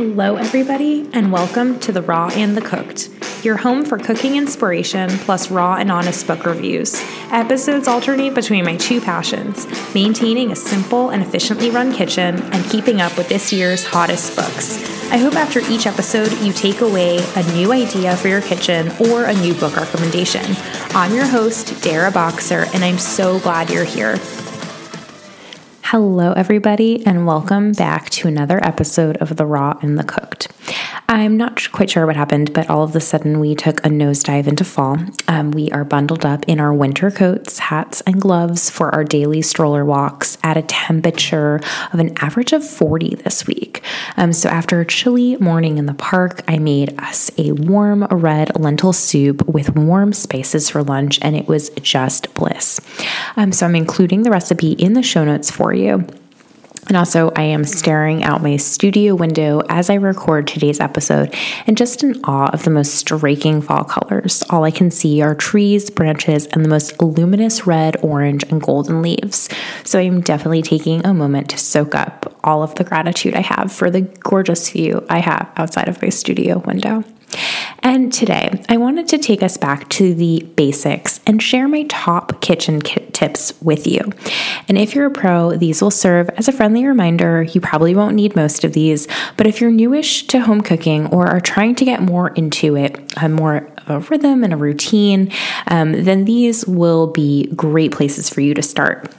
Hello, everybody, and welcome to The Raw and the Cooked, your home for cooking inspiration plus raw and honest book reviews. Episodes alternate between my two passions maintaining a simple and efficiently run kitchen and keeping up with this year's hottest books. I hope after each episode you take away a new idea for your kitchen or a new book recommendation. I'm your host, Dara Boxer, and I'm so glad you're here. Hello, everybody, and welcome back to another episode of The Raw and the Cooked. I'm not quite sure what happened, but all of a sudden we took a nosedive into fall. Um, we are bundled up in our winter coats, hats, and gloves for our daily stroller walks at a temperature of an average of 40 this week. Um, so, after a chilly morning in the park, I made us a warm red lentil soup with warm spices for lunch, and it was just bliss. Um, so, I'm including the recipe in the show notes for you. And also, I am staring out my studio window as I record today's episode and just in awe of the most striking fall colors. All I can see are trees, branches, and the most luminous red, orange, and golden leaves. So I'm definitely taking a moment to soak up all of the gratitude I have for the gorgeous view I have outside of my studio window. And today, I wanted to take us back to the basics and share my top kitchen tips with you. And if you're a pro, these will serve as a friendly reminder. You probably won't need most of these, but if you're newish to home cooking or are trying to get more into it, more of a rhythm and a routine, um, then these will be great places for you to start.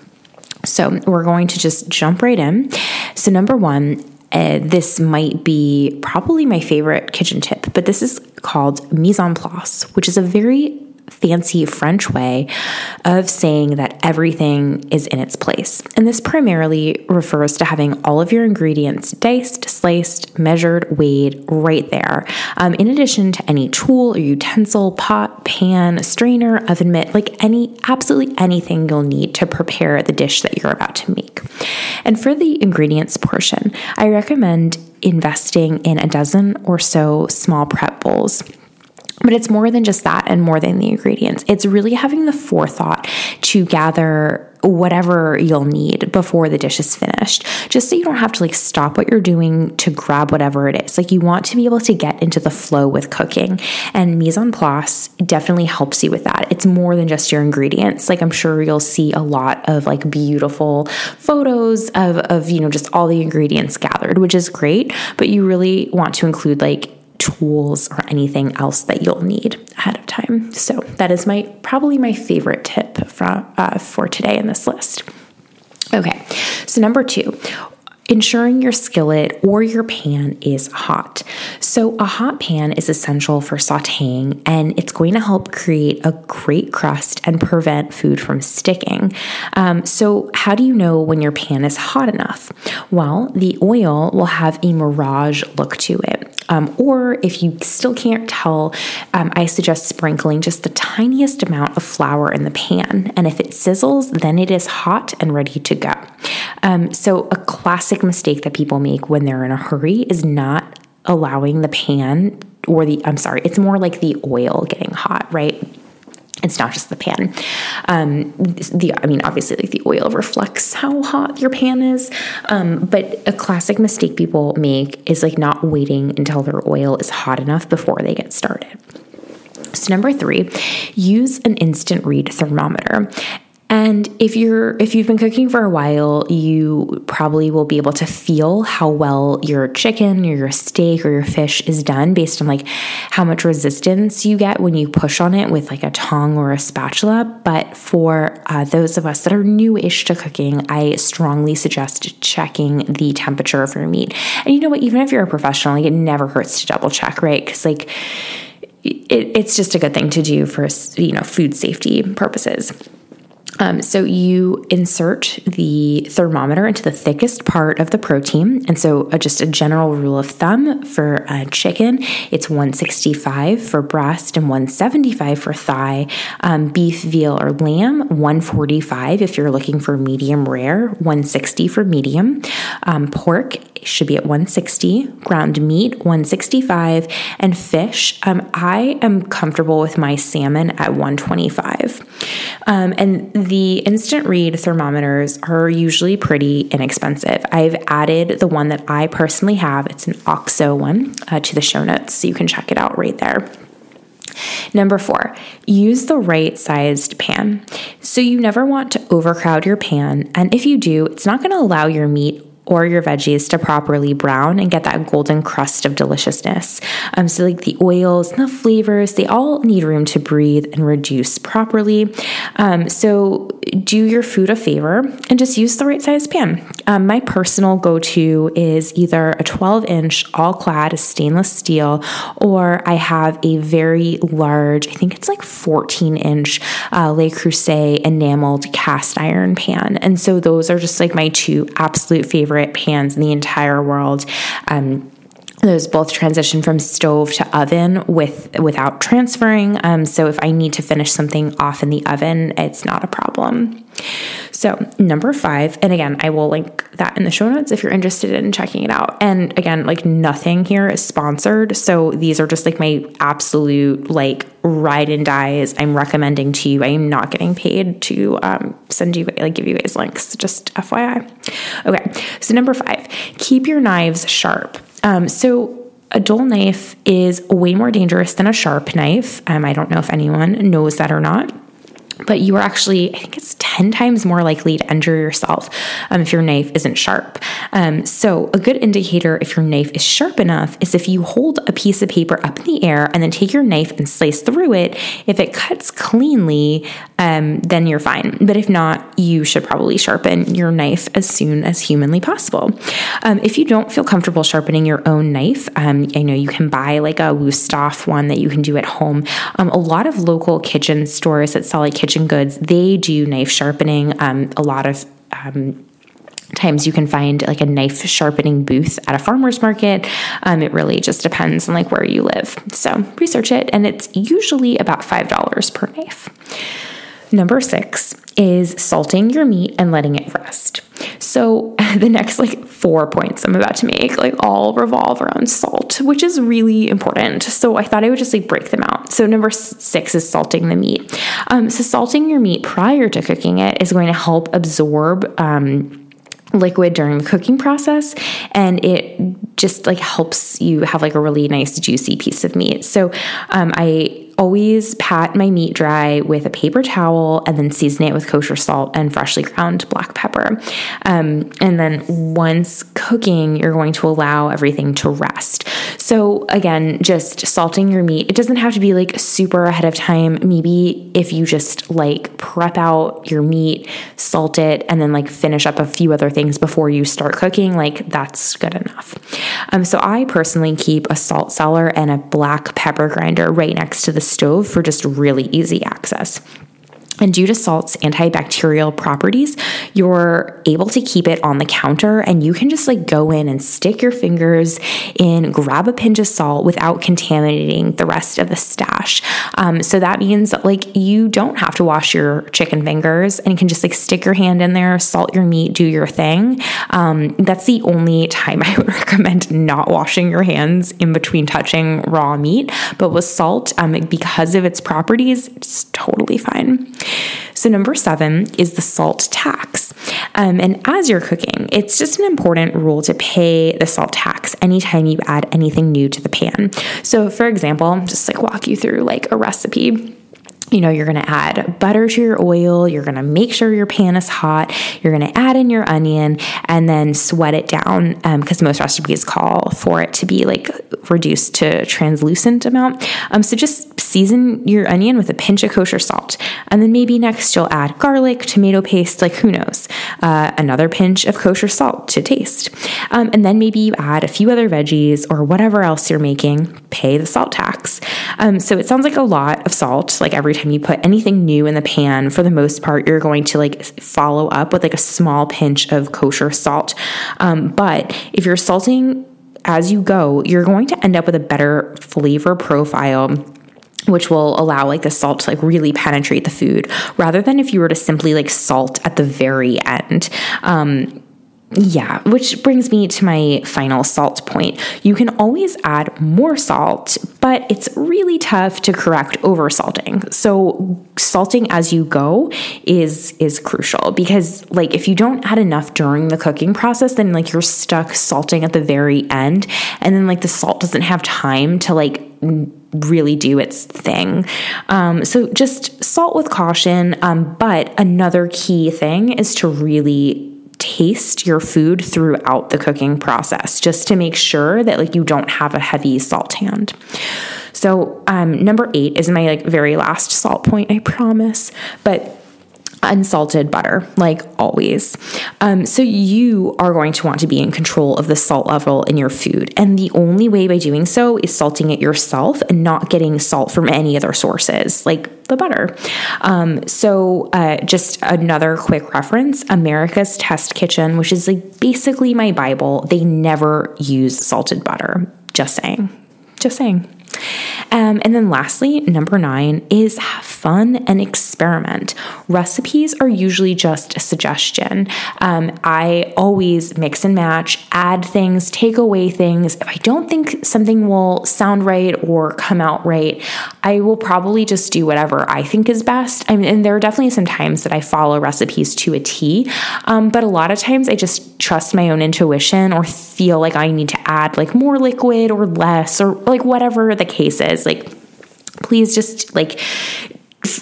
So, we're going to just jump right in. So, number one, uh, this might be probably my favorite kitchen tip, but this is called mise en place, which is a very fancy French way of saying that everything is in its place. And this primarily refers to having all of your ingredients diced, sliced, measured, weighed right there, um, in addition to any tool or utensil, pot, pan, strainer, oven mitt, like any, absolutely anything you'll need to prepare the dish that you're about to make. And for the ingredients portion, I recommend investing in a dozen or so small prep bowls. But it's more than just that and more than the ingredients. It's really having the forethought to gather whatever you'll need before the dish is finished, just so you don't have to like stop what you're doing to grab whatever it is. Like you want to be able to get into the flow with cooking, and mise en place definitely helps you with that. It's more than just your ingredients. Like I'm sure you'll see a lot of like beautiful photos of of you know just all the ingredients gathered, which is great, but you really want to include like tools or anything else that you'll need ahead of time. So that is my probably my favorite tip for, uh, for today in this list. Okay, so number two, ensuring your skillet or your pan is hot. So, a hot pan is essential for sauteing and it's going to help create a great crust and prevent food from sticking. Um, so, how do you know when your pan is hot enough? Well, the oil will have a mirage look to it. Um, or if you still can't tell, um, I suggest sprinkling just the tiniest amount of flour in the pan. And if it sizzles, then it is hot and ready to go. Um, so, a classic mistake that people make when they're in a hurry is not allowing the pan or the, I'm sorry, it's more like the oil getting hot, right? It's not just the pan. Um, the I mean, obviously, like the oil reflects how hot your pan is. Um, but a classic mistake people make is like not waiting until their oil is hot enough before they get started. So number three, use an instant read thermometer. And if you're if you've been cooking for a while, you probably will be able to feel how well your chicken or your steak or your fish is done based on like how much resistance you get when you push on it with like a tongue or a spatula. But for uh, those of us that are new-ish to cooking, I strongly suggest checking the temperature of your meat. And you know what? Even if you're a professional, like it never hurts to double check, right? Because like it, it's just a good thing to do for you know food safety purposes. Um, so you insert the thermometer into the thickest part of the protein. And so, uh, just a general rule of thumb for chicken, it's 165 for breast and 175 for thigh. Um, beef, veal, or lamb, 145 if you're looking for medium rare, 160 for medium. Um, pork should be at 160, ground meat 165, and fish. Um, I am comfortable with my salmon at 125. Um, and the instant read thermometers are usually pretty inexpensive. I've added the one that I personally have, it's an OXO one, uh, to the show notes, so you can check it out right there. Number four, use the right sized pan. So you never want to overcrowd your pan. And if you do, it's not going to allow your meat or your veggies to properly brown and get that golden crust of deliciousness. Um, so, like the oils and the flavors, they all need room to breathe and reduce properly. Um, so, do your food a favor and just use the right size pan. Um, my personal go to is either a 12 inch All-Clad stainless steel, or I have a very large, I think it's like 14 inch uh, Le Creuset enameled cast iron pan. And so, those are just like my two absolute favorite favorite pans in the entire world. Um, those both transition from stove to oven with without transferring. Um, so if I need to finish something off in the oven, it's not a problem. So number five, and again, I will link that in the show notes if you're interested in checking it out. And again, like nothing here is sponsored, so these are just like my absolute like ride and dies. I'm recommending to you. I am not getting paid to um, send you like give you guys links. Just FYI. Okay, so number five, keep your knives sharp. Um, so a dull knife is way more dangerous than a sharp knife. Um, I don't know if anyone knows that or not but you are actually, I think it's 10 times more likely to injure yourself um, if your knife isn't sharp. Um, so, a good indicator if your knife is sharp enough is if you hold a piece of paper up in the air and then take your knife and slice through it. If it cuts cleanly, um, then you're fine. But if not, you should probably sharpen your knife as soon as humanly possible. Um, if you don't feel comfortable sharpening your own knife, um, I know you can buy like a Wusthof one that you can do at home. Um, a lot of local kitchen stores that sell like kitchen goods, they do knife sharpening. Um, a lot of um, times you can find like a knife sharpening booth at a farmer's market. Um, it really just depends on like where you live. So research it, and it's usually about $5 per knife. Number six is salting your meat and letting it rest. So the next like four points I'm about to make like all revolve around salt, which is really important. So I thought I would just like break them out. So number six is salting the meat. Um, so salting your meat prior to cooking it is going to help absorb. Um, liquid during the cooking process and it just like helps you have like a really nice juicy piece of meat so um, i always pat my meat dry with a paper towel and then season it with kosher salt and freshly ground black pepper. Um, and then once cooking, you're going to allow everything to rest. So, again, just salting your meat. It doesn't have to be like super ahead of time. Maybe if you just like prep out your meat, salt it, and then like finish up a few other things before you start cooking, like that's good enough. Um, so, I personally keep a salt cellar and a black pepper grinder right next to the stove for just really easy access. And due to salt's antibacterial properties, you're able to keep it on the counter and you can just like go in and stick your fingers in, grab a pinch of salt without contaminating the rest of the stash. Um, so that means like you don't have to wash your chicken fingers and you can just like stick your hand in there, salt your meat, do your thing. Um, that's the only time I would recommend not washing your hands in between touching raw meat. But with salt, um, because of its properties, it's totally fine. So, number seven is the salt tax. Um, and as you're cooking, it's just an important rule to pay the salt tax anytime you add anything new to the pan. So, for example, just like walk you through like a recipe you know, you're going to add butter to your oil. You're going to make sure your pan is hot. You're going to add in your onion and then sweat it down because um, most recipes call for it to be like reduced to translucent amount. Um, so just season your onion with a pinch of kosher salt. And then maybe next you'll add garlic, tomato paste, like who knows, uh, another pinch of kosher salt to taste. Um, and then maybe you add a few other veggies or whatever else you're making, pay the salt tax. Um, so it sounds like a lot of salt, like every time you put anything new in the pan, for the most part, you're going to like follow up with like a small pinch of kosher salt. Um, but if you're salting as you go, you're going to end up with a better flavor profile which will allow like the salt to like really penetrate the food rather than if you were to simply like salt at the very end um, yeah, which brings me to my final salt point. You can always add more salt, but it's really tough to correct over salting. So salting as you go is is crucial because like if you don't add enough during the cooking process, then like you're stuck salting at the very end and then like the salt doesn't have time to like really do its thing. Um, so just salt with caution. Um, but another key thing is to really taste your food throughout the cooking process just to make sure that like you don't have a heavy salt hand. So um, number eight is my like very last salt point, I promise. But unsalted butter, like always. Um, so you are going to want to be in control of the salt level in your food. And the only way by doing so is salting it yourself and not getting salt from any other sources, like the butter. Um, so uh, just another quick reference America's Test Kitchen, which is like basically my Bible, they never use salted butter. Just saying. Just saying. Um, and then lastly, number nine is have fun and experiment. Recipes are usually just a suggestion. Um, I always mix and match, add things, take away things. If I don't think something will sound right or come out right, I will probably just do whatever I think is best. I mean, and there are definitely some times that I follow recipes to a T, um, but a lot of times I just trust my own intuition or feel like I need to add like more liquid or less or like whatever the case is like please just like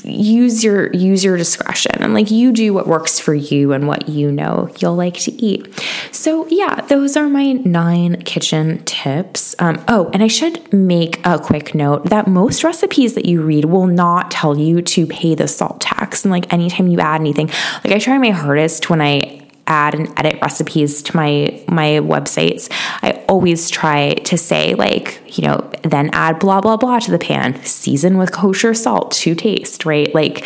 use your use your discretion and like you do what works for you and what you know you'll like to eat. So yeah those are my nine kitchen tips. Um, oh and i should make a quick note that most recipes that you read will not tell you to pay the salt tax. And like anytime you add anything like i try my hardest when i add and edit recipes to my my websites, I always try to say like, you know, then add blah blah blah to the pan, season with kosher salt to taste, right? Like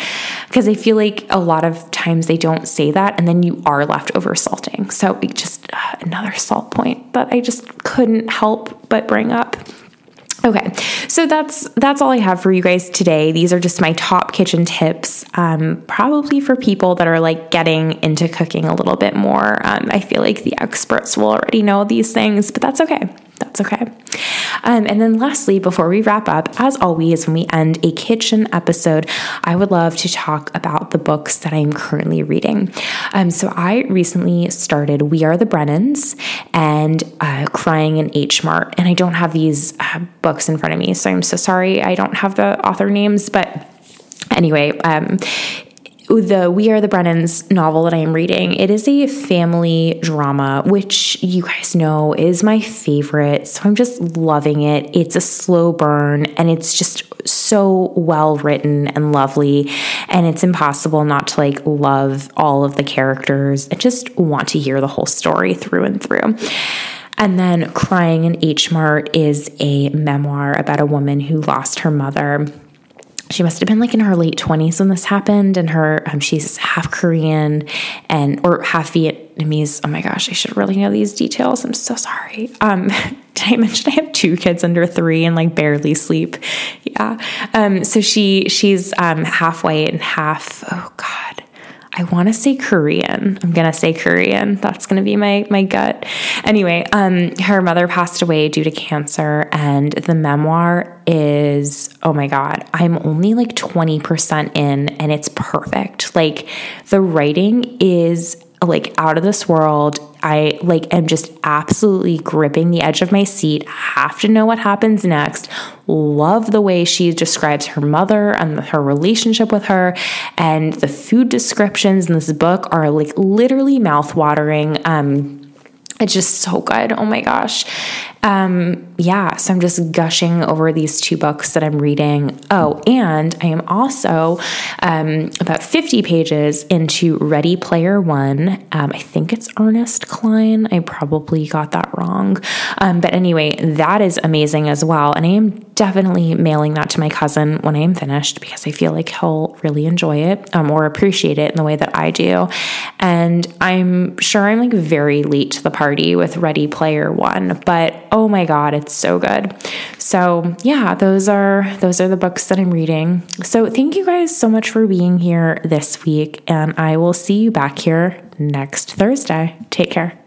because I feel like a lot of times they don't say that and then you are left over salting. So just uh, another salt point that I just couldn't help but bring up. Okay, so that's that's all I have for you guys today. These are just my top kitchen tips, um, probably for people that are like getting into cooking a little bit more. Um, I feel like the experts will already know these things, but that's okay. That's okay. Um, and then, lastly, before we wrap up, as always, when we end a kitchen episode, I would love to talk about the books that I'm currently reading. Um, so, I recently started We Are the Brennans and uh, Crying in H Mart, and I don't have these uh, books in front of me, so I'm so sorry I don't have the author names, but anyway, um, the We Are the Brennans novel that I am reading, it is a family drama, which you guys know is my favorite. So I'm just loving it. It's a slow burn and it's just so well written and lovely. And it's impossible not to like love all of the characters and just want to hear the whole story through and through. And then Crying in H Mart is a memoir about a woman who lost her mother she must have been like in her late 20s when this happened and her um, she's half korean and or half vietnamese. Oh my gosh i should really know these details. I'm so sorry. Um did i mention i have two kids under three and like barely sleep? Yeah. Um so she she's um half white and half oh I want to say Korean. I'm gonna say Korean. That's gonna be my my gut. Anyway, um, her mother passed away due to cancer, and the memoir is oh my god. I'm only like 20% in, and it's perfect. Like the writing is like out of this world. I like am just absolutely gripping the edge of my seat. Have to know what happens next. Love the way she describes her mother and her relationship with her, and the food descriptions in this book are like literally mouthwatering. Um, it's just so good. Oh my gosh. Um, yeah, so I'm just gushing over these two books that I'm reading. Oh, and I am also um, about 50 pages into Ready Player One. Um, I think it's Ernest Cline. I probably got that wrong. Um, but anyway, that is amazing as well. And I am definitely mailing that to my cousin when I am finished because I feel like he'll really enjoy it um, or appreciate it in the way that I do. And I'm sure I'm like very late to the party with Ready Player One, but oh my god, it's so good. So, yeah, those are those are the books that I'm reading. So, thank you guys so much for being here this week and I will see you back here next Thursday. Take care.